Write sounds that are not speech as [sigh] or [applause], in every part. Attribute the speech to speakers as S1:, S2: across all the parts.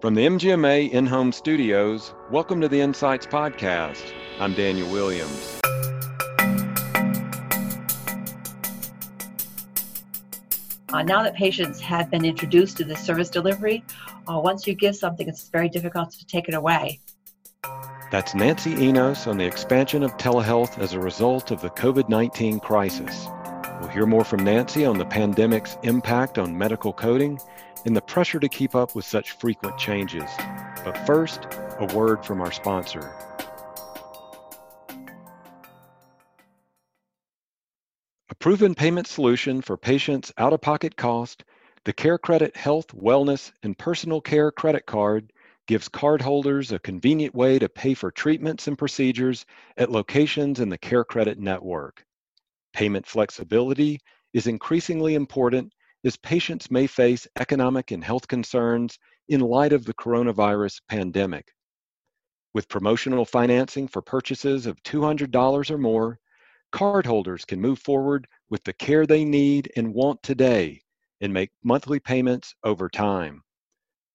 S1: From the MGMA in home studios, welcome to the Insights Podcast. I'm Daniel Williams.
S2: Uh, now that patients have been introduced to this service delivery, uh, once you give something, it's very difficult to take it away.
S1: That's Nancy Enos on the expansion of telehealth as a result of the COVID 19 crisis. We'll hear more from Nancy on the pandemic's impact on medical coding and the pressure to keep up with such frequent changes. But first, a word from our sponsor. A proven payment solution for patients' out of pocket cost, the CareCredit Health, Wellness, and Personal Care Credit Card gives cardholders a convenient way to pay for treatments and procedures at locations in the CareCredit network. Payment flexibility is increasingly important as patients may face economic and health concerns in light of the coronavirus pandemic. With promotional financing for purchases of $200 or more, cardholders can move forward with the care they need and want today and make monthly payments over time.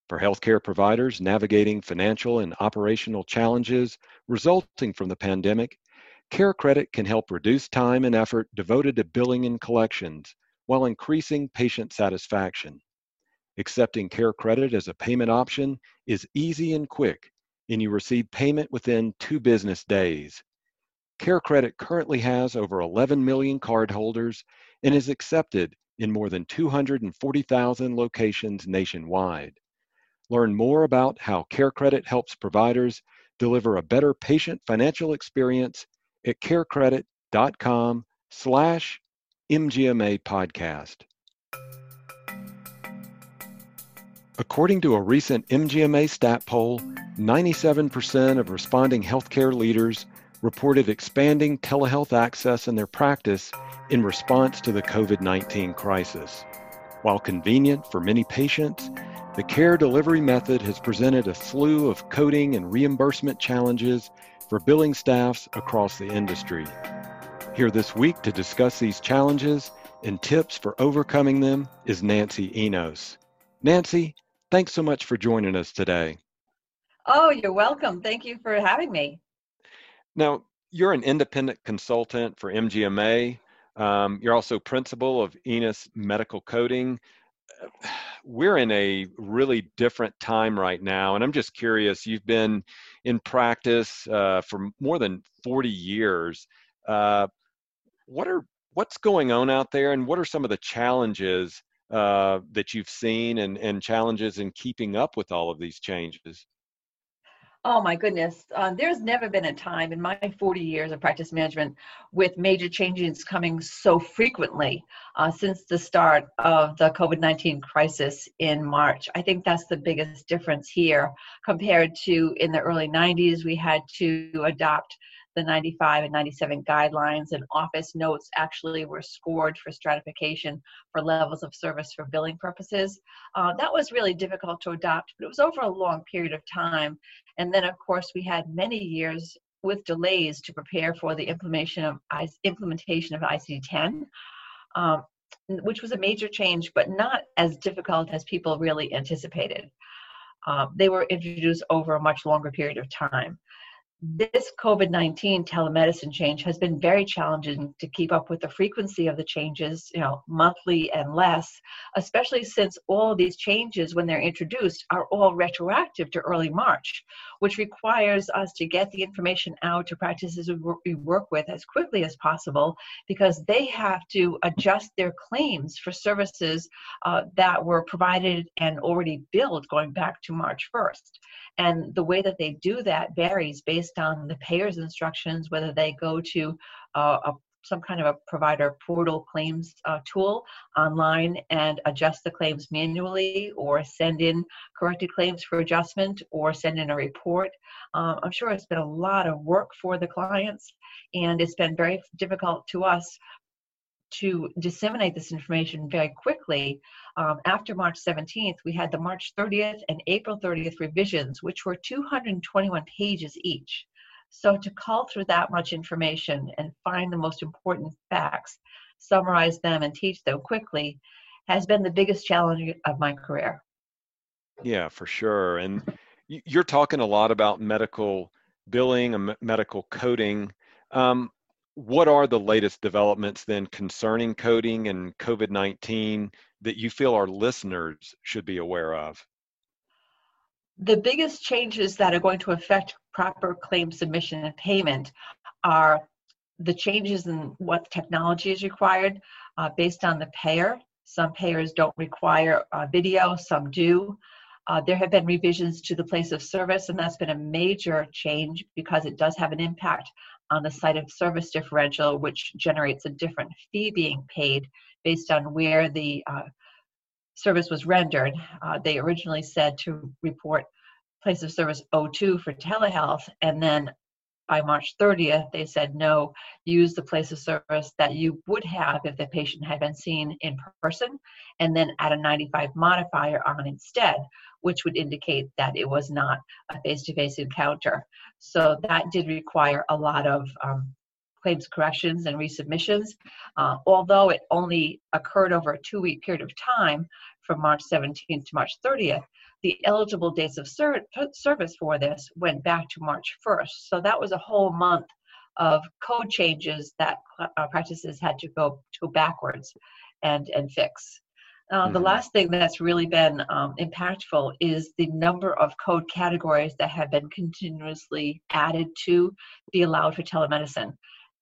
S1: For healthcare providers navigating financial and operational challenges resulting from the pandemic, CareCredit can help reduce time and effort devoted to billing and collections while increasing patient satisfaction. Accepting CareCredit as a payment option is easy and quick, and you receive payment within two business days. CareCredit currently has over 11 million cardholders and is accepted in more than 240,000 locations nationwide. Learn more about how CareCredit helps providers deliver a better patient financial experience at carecredit.com slash MGMA podcast. According to a recent MGMA stat poll, 97% of responding healthcare leaders reported expanding telehealth access in their practice in response to the COVID 19 crisis. While convenient for many patients, the care delivery method has presented a slew of coding and reimbursement challenges for billing staffs across the industry. Here this week to discuss these challenges and tips for overcoming them is Nancy Enos. Nancy, thanks so much for joining us today.
S2: Oh, you're welcome. Thank you for having me.
S1: Now, you're an independent consultant for MGMA. Um, you're also principal of Enos Medical Coding. [sighs] We're in a really different time right now, and I'm just curious. You've been in practice uh, for more than 40 years. Uh, what are what's going on out there, and what are some of the challenges uh, that you've seen, and and challenges in keeping up with all of these changes?
S2: Oh my goodness. Uh, there's never been a time in my 40 years of practice management with major changes coming so frequently uh, since the start of the COVID 19 crisis in March. I think that's the biggest difference here compared to in the early 90s, we had to adopt the 95 and 97 guidelines and office notes actually were scored for stratification for levels of service for billing purposes. Uh, that was really difficult to adopt, but it was over a long period of time. And then, of course, we had many years with delays to prepare for the implementation of, implementation of ICD-10. Um, which was a major change, but not as difficult as people really anticipated. Uh, they were introduced over a much longer period of time this COVID 19 telemedicine change has been very challenging to keep up with the frequency of the changes, you know, monthly and less, especially since all these changes, when they're introduced, are all retroactive to early March, which requires us to get the information out to practices we work with as quickly as possible because they have to adjust their claims for services uh, that were provided and already billed going back to March 1st. And the way that they do that varies based on the payer's instructions, whether they go to uh, a some kind of a provider portal claims uh, tool online and adjust the claims manually or send in corrected claims for adjustment or send in a report. Um, I'm sure it's been a lot of work for the clients and it's been very difficult to us to disseminate this information very quickly. Um, after March 17th, we had the March 30th and April 30th revisions, which were 221 pages each. So to call through that much information and find the most important facts, summarize them, and teach them quickly has been the biggest challenge of my career.
S1: Yeah, for sure. And you're talking a lot about medical billing and medical coding. Um, what are the latest developments then concerning coding and COVID 19 that you feel our listeners should be aware of?
S2: The biggest changes that are going to affect proper claim submission and payment are the changes in what technology is required uh, based on the payer. Some payers don't require uh, video, some do. Uh, there have been revisions to the place of service, and that's been a major change because it does have an impact on the site of service differential, which generates a different fee being paid based on where the uh, service was rendered. Uh, they originally said to report place of service 02 for telehealth, and then by March 30th, they said no, use the place of service that you would have if the patient had been seen in person, and then add a 95 modifier on instead, which would indicate that it was not a face to face encounter. So that did require a lot of um, claims corrections and resubmissions. Uh, although it only occurred over a two week period of time from March 17th to March 30th, the eligible dates of ser- service for this went back to March 1st. So that was a whole month of code changes that uh, practices had to go to backwards and, and fix. Uh, mm-hmm. The last thing that's really been um, impactful is the number of code categories that have been continuously added to be allowed for telemedicine.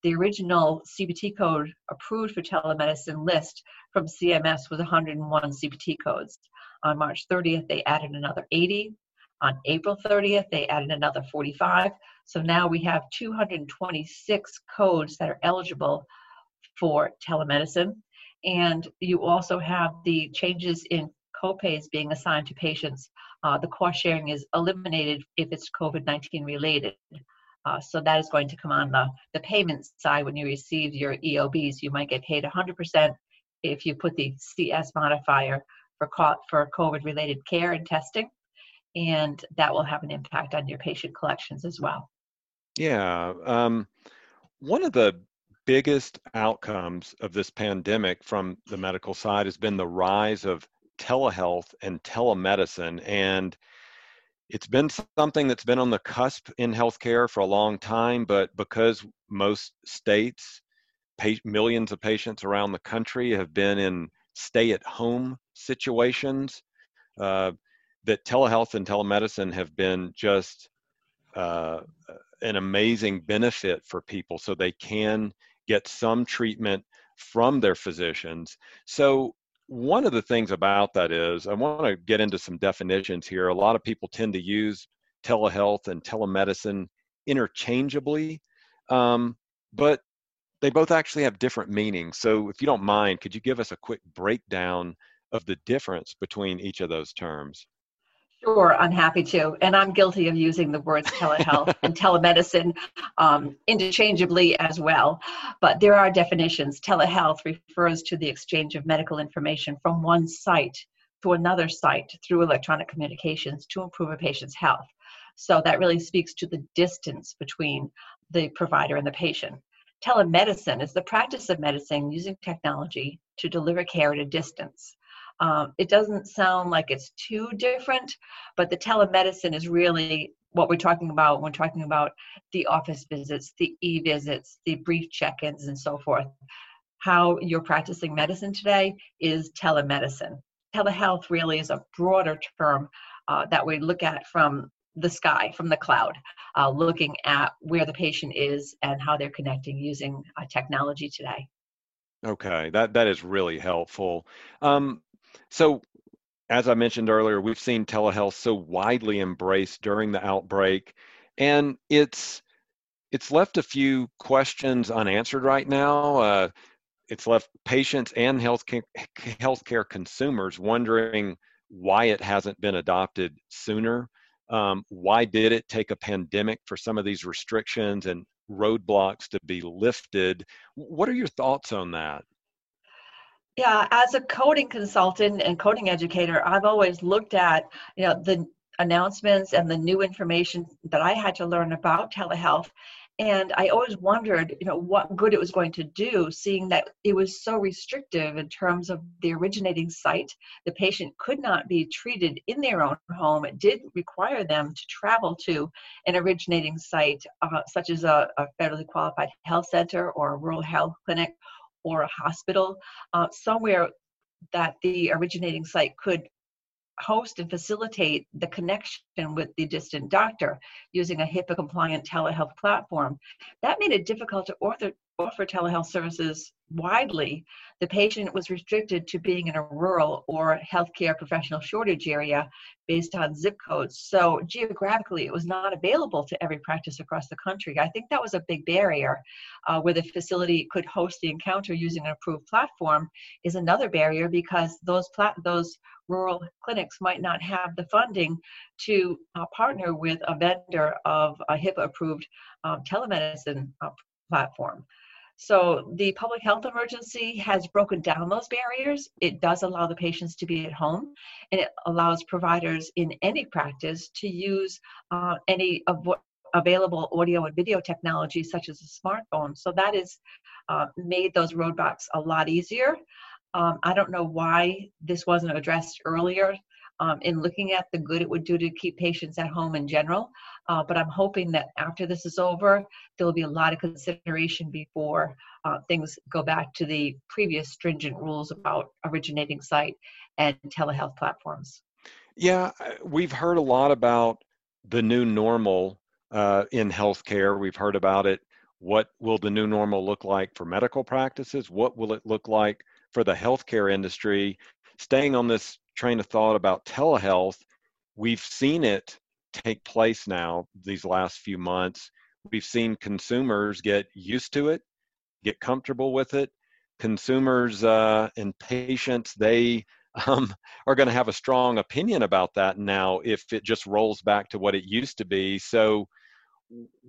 S2: The original CPT code approved for telemedicine list from CMS was 101 CPT codes. On March 30th, they added another 80. On April 30th, they added another 45. So now we have 226 codes that are eligible for telemedicine. And you also have the changes in copays being assigned to patients. Uh, the cost sharing is eliminated if it's COVID 19 related. Uh, so that is going to come on the, the payment side when you receive your EOBs. You might get paid 100% if you put the CS modifier for, for COVID related care and testing. And that will have an impact on your patient collections as well.
S1: Yeah. Um, one of the biggest outcomes of this pandemic from the medical side has been the rise of telehealth and telemedicine. And it's been something that's been on the cusp in healthcare for a long time, but because most states, millions of patients around the country have been in stay at home situations, uh, that telehealth and telemedicine have been just uh, an amazing benefit for people so they can get some treatment from their physicians. So one of the things about that is I want to get into some definitions here. A lot of people tend to use telehealth and telemedicine interchangeably, um, but they both actually have different meanings. So, if you don't mind, could you give us a quick breakdown of the difference between each of those terms?
S2: Sure, I'm happy to. And I'm guilty of using the words telehealth [laughs] and telemedicine um, interchangeably as well. But there are definitions. Telehealth refers to the exchange of medical information from one site to another site through electronic communications to improve a patient's health. So that really speaks to the distance between the provider and the patient. Telemedicine is the practice of medicine using technology to deliver care at a distance. Um, it doesn't sound like it's too different, but the telemedicine is really what we're talking about when we're talking about the office visits, the e visits, the brief check ins, and so forth. How you're practicing medicine today is telemedicine. Telehealth really is a broader term uh, that we look at from the sky, from the cloud, uh, looking at where the patient is and how they're connecting using uh, technology today.
S1: Okay, that that is really helpful. Um, so, as I mentioned earlier, we've seen telehealth so widely embraced during the outbreak, and it's it's left a few questions unanswered right now. Uh, it's left patients and healthcare healthcare consumers wondering why it hasn't been adopted sooner. Um, why did it take a pandemic for some of these restrictions and roadblocks to be lifted? What are your thoughts on that?
S2: Yeah, as a coding consultant and coding educator, I've always looked at, you know, the announcements and the new information that I had to learn about telehealth. And i always wondered you know what good it was going to do seeing that it was so restrictive in terms of the originating site. The patient could not be treated in their own home. It did require them to travel to an originating site uh, such as a, a, federally qualified health center or a rural health clinic or a hospital uh, somewhere that the originating site could host and facilitate the connection with the distant doctor using a HIPAA compliant telehealth platform. That made it difficult to author, offer telehealth services widely, the patient was restricted to being in a rural or healthcare professional shortage area based on zip codes. So geographically, it was not available to every practice across the country. I think that was a big barrier. Uh, where the facility could host the encounter using an approved platform is another barrier because those plat- those rural clinics might not have the funding to uh, partner with a vendor of a HIPAA approved um, telemedicine uh, platform. So the public health emergency has broken down those barriers. It does allow the patients to be at home, and it allows providers in any practice to use uh, any of what available audio and video technology such as a smartphone. So that has uh, made those roadblocks a lot easier. Um, I don't know why this wasn't addressed earlier um, in looking at the good it would do to keep patients at home in general. Uh, but I'm hoping that after this is over, there'll be a lot of consideration before uh, things go back to the previous stringent rules about originating site and telehealth platforms.
S1: Yeah, we've heard a lot about the new normal uh, in healthcare. We've heard about it. What will the new normal look like for medical practices? What will it look like for the healthcare industry? Staying on this train of thought about telehealth, we've seen it take place now these last few months. We've seen consumers get used to it, get comfortable with it. Consumers uh, and patients, they [laughs] um, are going to have a strong opinion about that now if it just rolls back to what it used to be. So,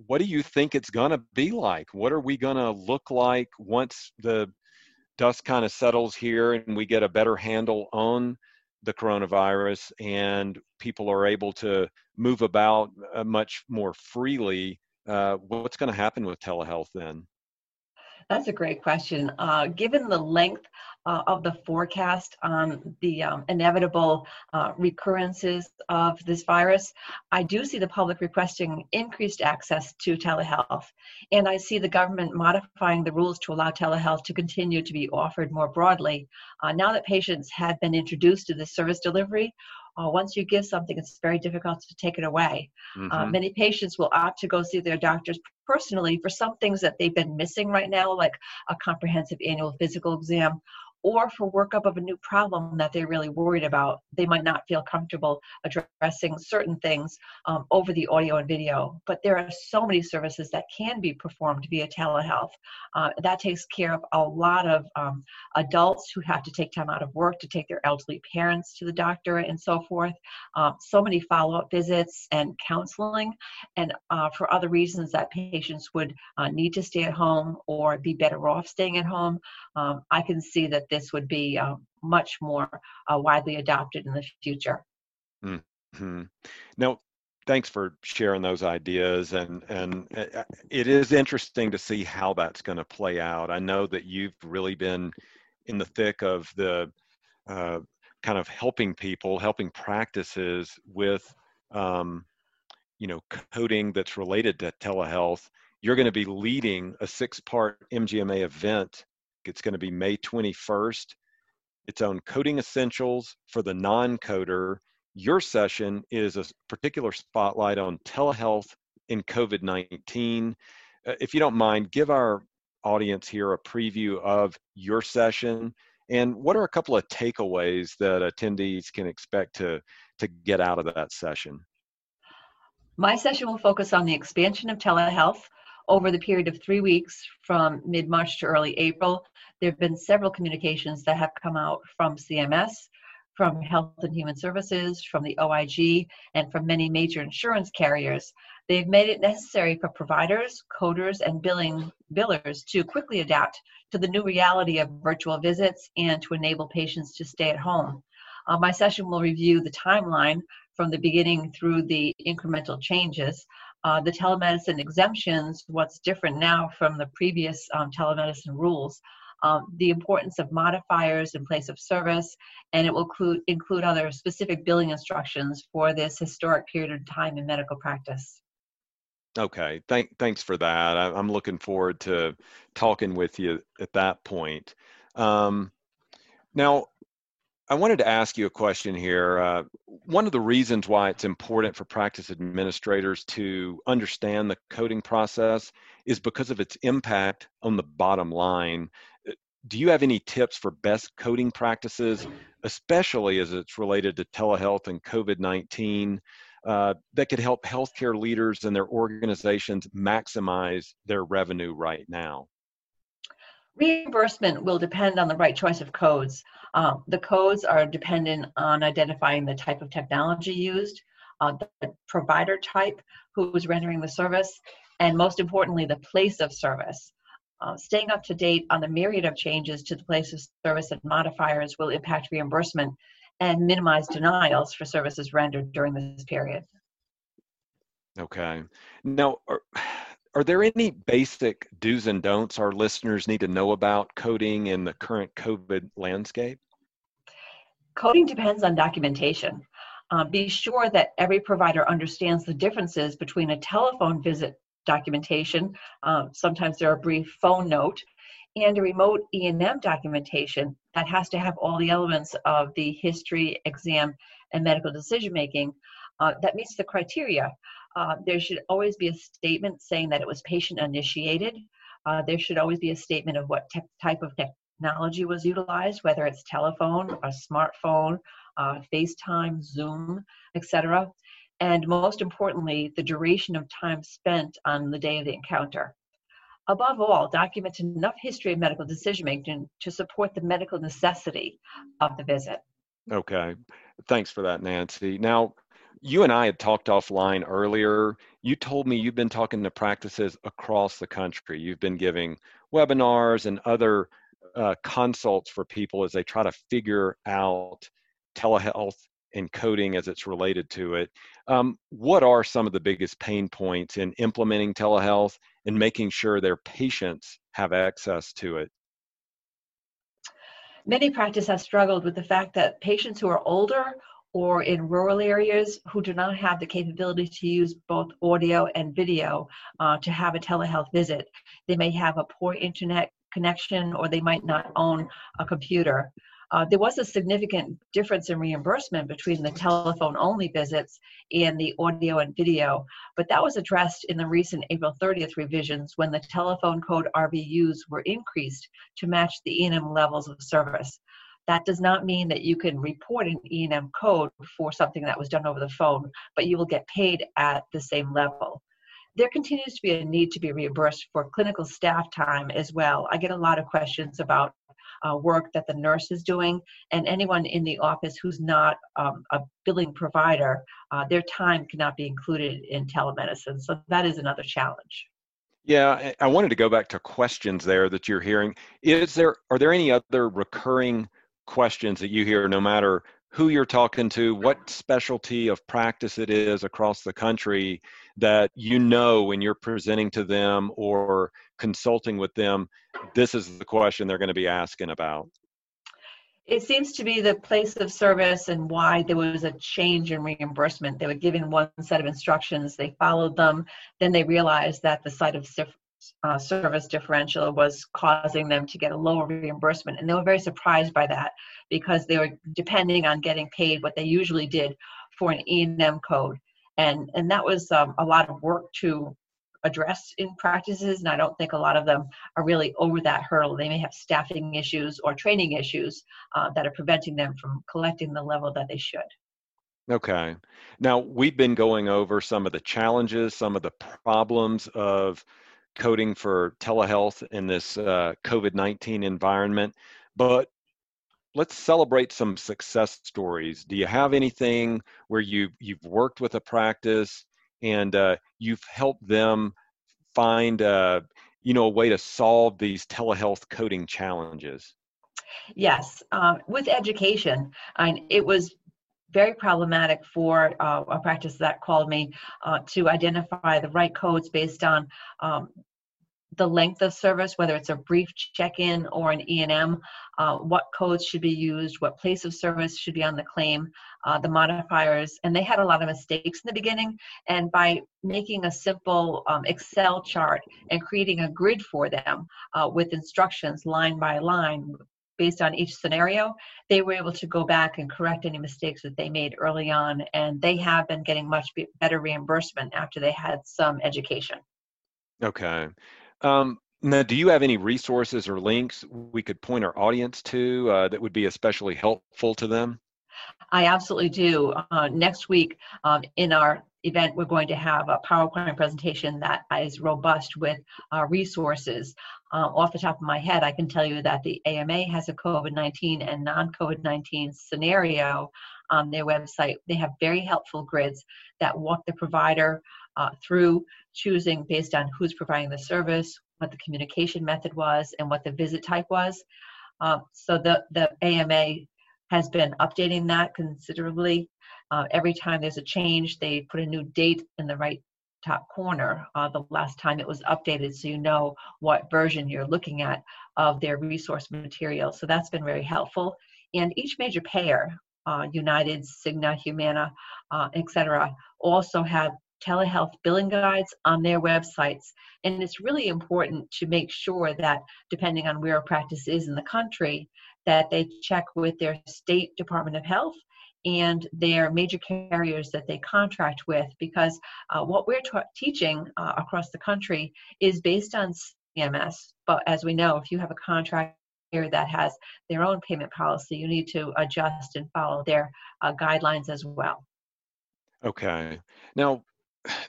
S1: what do you think it's going to be like? What are we going to look like once the dust kind of settles here and we get a better handle on the coronavirus and people are able to move about uh, much more freely, uh, what's going to happen with telehealth then?
S2: That's a great question. Uh, given the length uh, of the forecast on the um, inevitable uh, recurrences of this virus, I do see the public requesting increased access to telehealth. And I see the government modifying the rules to allow telehealth to continue to be offered more broadly. Uh, now that patients have been introduced to this service delivery, uh, once you give something, it's very difficult to take it away. Uh, mm-hmm. Uh, many patients will opt to go see their doctors personally for some things that they've been missing right now, like a comprehensive annual physical exam or for workup of a new problem that they're really worried about. They might not feel comfortable addressing certain things um, over the audio and video. But there are so many services that can be performed via telehealth. Uh, that takes care of a lot of um, adults who have to take time out of work to take their elderly parents to the doctor and so forth. Um, so many follow up visits and counseling, and uh, for other reasons that patients would uh, need to stay at home or be better off staying at home. Um, I can see that this would be uh, much more uh, widely adopted in the future.
S1: Mm-hmm. Now, thanks for sharing those ideas and and uh, uh, it is interesting to see how that's going to play out i know that you've really been in the thick of the uh, kind of helping people helping practices with um, you know coding that's related to telehealth you're going to be leading a six part mgma event it's going to be May 21st. It's on coding essentials for the non coder. Your session is a particular spotlight on telehealth in COVID 19. Uh, if you don't mind, give our audience here a preview of your session and what are a couple of takeaways that attendees can expect to, to get out of that session?
S2: My session will focus on the expansion of telehealth over the period of three weeks from mid March to early April. There have been several communications that have come out from CMS, from Health and Human Services, from the OIG, and from many major insurance carriers. They've made it necessary for providers, coders, and billing billers to quickly adapt to the new reality of virtual visits and to enable patients to stay at home. Uh, my session will review the timeline from the beginning through the incremental changes. Uh, the telemedicine exemptions, what's different now from the previous um, telemedicine rules, um, the importance of modifiers in place of service, and it will include, include other specific billing instructions for this historic period of time in medical practice.
S1: Okay, Thank, thanks for that. I, am looking forward to talking with you at that point. Um, now, I wanted to ask you a question here. Uh, one of the reasons why it's important for practice administrators to understand the coding process is because of its impact on the bottom line. Uh, do you have any tips for best coding practices, especially as it's related to telehealth and COVID 19? Uh, that could help healthcare leaders and their organizations maximize their revenue right now?
S2: Reimbursement will depend on the right choice of codes. Uh, the codes are dependent on identifying the type of technology used, uh, the provider type who is rendering the service, and most importantly, the place of service. Uh, staying up to date on the myriad of changes to the place of service and modifiers will impact reimbursement and minimize denials for services rendered during this period.
S1: Okay. Now, are, are there any basic do's and don'ts our listeners need to know about coding in the current COVID landscape?
S2: Coding depends on documentation. Uh, be sure that every provider understands the differences between a telephone visit documentation, uh, sometimes there are brief phone note, and a remote E&M documentation that has to have all the elements of the history, exam, and medical decision making uh, that meets the criteria. Uh, there should always be a statement saying that it was patient initiated. Uh, there should always be a statement of what type of technology was utilized, whether it's telephone, a smartphone, uh, FaceTime, Zoom, etc. And most importantly, the duration of time spent on the day of the encounter. Above all, document enough history of medical decision making to support the medical necessity of the visit.
S1: Okay, thanks for that, Nancy. Now, you and I had talked offline earlier. You told me you've been talking to practices across the country. You've been giving webinars and other uh, consults for people as they try to figure out telehealth and coding as it's related to it. Um, what are some of the biggest pain points in implementing telehealth and making sure their patients have access to it?
S2: Many practices have struggled with the fact that patients who are older or in rural areas who do not have the capability to use both audio and video uh, to have a telehealth visit. They may have a poor internet connection or they might not own a computer. Uh, there was a significant difference in reimbursement between the telephone only visits and the audio and video, but that was addressed in the recent April 30th revisions when the telephone code RVUs were increased to match the E&M levels of service. That does not mean that you can report an E&M code for something that was done over the phone, but you will get paid at the same level there continues to be a need to be reimbursed for clinical staff time as well. I get a lot of questions about uh, work that the nurse is doing, and anyone in the office who's not um, a billing provider, uh, their time cannot be included in telemedicine. So that is another challenge.
S1: Yeah, I wanted to go back to questions there that you're hearing. Is there are there any other recurring questions that you hear, no matter who you're talking to, what specialty of practice it is across the country that you know when you're presenting to them or consulting with them, this is the question they're going to be asking about?
S2: It seems to be the place of service and why there was a change in reimbursement. They were given one set of instructions, they followed them, then they realized that the site of uh, service differential was causing them to get a lower reimbursement. And they were very surprised by that because they were depending on getting paid what they usually did for an E&M code. And, and that was um, a lot of work to address in practices. And I don't think a lot of them are really over that hurdle. They may have staffing issues or training issues uh, that are preventing them from collecting the level that they should.
S1: Okay. Now, we've been going over some of the challenges, some of the problems of coding for telehealth in this uh, COVID 19 environment. But let's celebrate some success stories. Do you have anything where you you've worked with a practice and uh, you've helped them find uh, you know a way to solve these telehealth coding challenges?
S2: Yes, um, with education, and it was very problematic for uh, a practice that called me uh, to identify the right codes based on um, the length of service, whether it's a brief check-in or an E&M, uh, what codes should be used, what place of service should be on the claim, uh, the modifiers, and they had a lot of mistakes in the beginning. And by making a simple um, Excel chart and creating a grid for them uh, with instructions line by line based on each scenario, they were able to go back and correct any mistakes that they made early on. And they have been getting much better reimbursement after they had some education.
S1: Okay. Um, now, do you have any resources or links we could point our audience to uh, that would be especially helpful to them?
S2: I absolutely do. Uh, next week um, in our event, we're going to have a PowerPoint presentation that is robust with uh, resources. Uh, off the top of my head, I can tell you that the AMA has a COVID 19 and non COVID 19 scenario on their website. They have very helpful grids that walk the provider uh, through choosing based on who's providing the service, what the communication method was, and what the visit type was. Uh, so the, the AMA has been updating that considerably. Uh, every time there's a change, they put a new date in the right top corner uh, the last time it was updated so you know what version you're looking at of their resource material. So that's been very helpful. And each major payer, uh, United, Cigna, Humana, uh, etc., also have telehealth billing guides on their websites. And it's really important to make sure that, depending on where a practice is in the country, that they check with their state Department of Health and their major carriers that they contract with because uh, what we're ta- teaching uh, across the country is based on CMS. But as we know, if you have a contract that has their own payment policy, you need to adjust and follow their uh, guidelines as well.
S1: Okay. Now,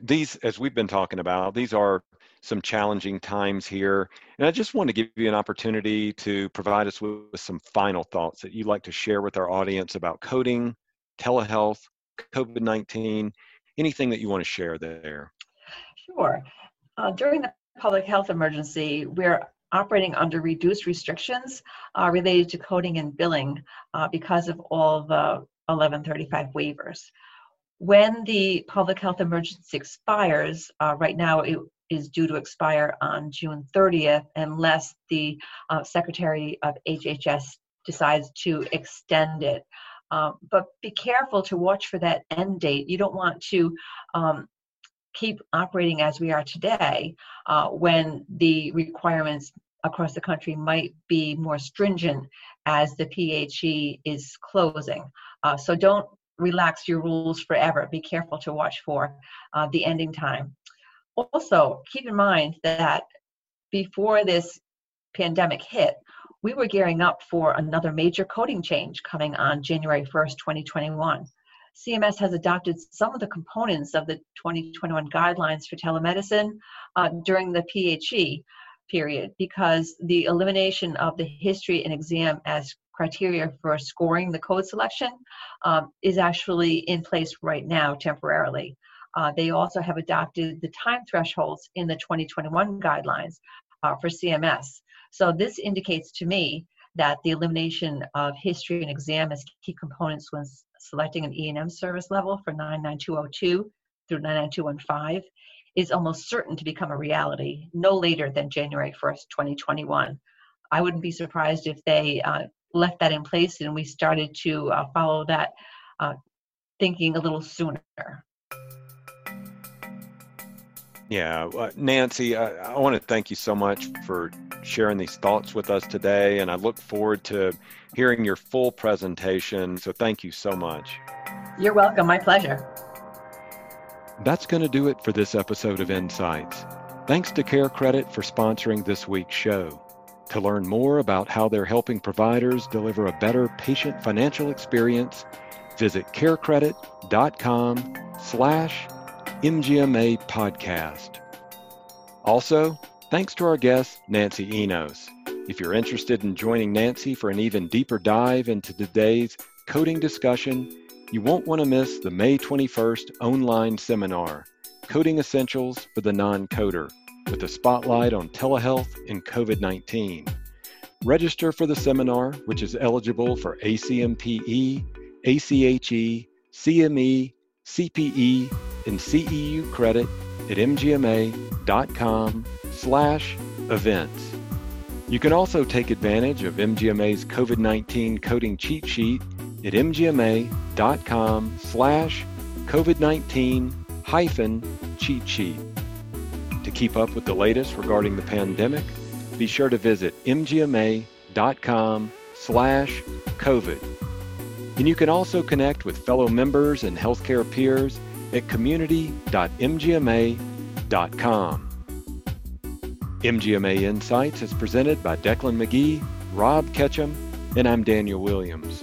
S1: these, as we've been talking about, these are some challenging times here. And I just want to give you an opportunity to provide us with, with some final thoughts that you'd like to share with our audience about coding, telehealth, COVID 19, anything that you want to share there.
S2: Sure. Uh, during the public health emergency, we're operating under reduced restrictions uh, related to coding and billing uh, because of all the 1135 waivers when the public health emergency expires, uh, right now it is due to expire on June 30th unless the uh, Secretary of HHS decides to extend it. Um, but be careful to watch for that end date. You don't want to um, keep operating as we are today uh, when the requirements across the country might be more stringent as the PHE is closing. Uh, so don't relax your rules forever. Be careful to watch for uh, the ending time. Also, keep in mind that before this pandemic hit, we were gearing up for another major coding change coming on January 1st, 2021. CMS has adopted some of the components of the 2021 guidelines for telemedicine uh, during the PHE period because the elimination of the history and exam as criteria for scoring the code selection um, is actually in place right now temporarily. Uh, they also have adopted the time thresholds in the 2021 guidelines uh, for CMS. So this indicates to me that the elimination of history and exam as key components when selecting an E&M service level for 99202 through 99215 is almost certain to become a reality no later than January 1st, 2021. I wouldn't be surprised if they uh, left that in place and we started to uh, follow that uh, thinking a little sooner.
S1: Yeah, uh, Nancy, I, I want to thank you so much for sharing these thoughts with us today, and I look forward to hearing your full presentation. So, thank you so much.
S2: You're welcome. My pleasure.
S1: That's going to do it for this episode of Insights. Thanks to CareCredit for sponsoring this week's show. To learn more about how they're helping providers deliver a better patient financial experience, visit carecredit.com slash MGMA podcast. Also, thanks to our guest, Nancy Enos. If you're interested in joining Nancy for an even deeper dive into today's coding discussion, you won't want to miss the May 21st online seminar, Coding Essentials for the Non-Coder with a spotlight on telehealth and COVID 19. Register for the seminar, which is eligible for ACMPE, ACHE, CME, CPE, and CEU credit at mgma.com slash events. You can also take advantage of MGMA's COVID-19 coding cheat sheet at mgma.com slash COVID-19 hyphen cheat sheet. To keep up with the latest regarding the pandemic, be sure to visit mgma.com slash COVID. And you can also connect with fellow members and healthcare peers at community.mgma.com. MGMA Insights is presented by Declan McGee, Rob Ketchum, and I'm Daniel Williams.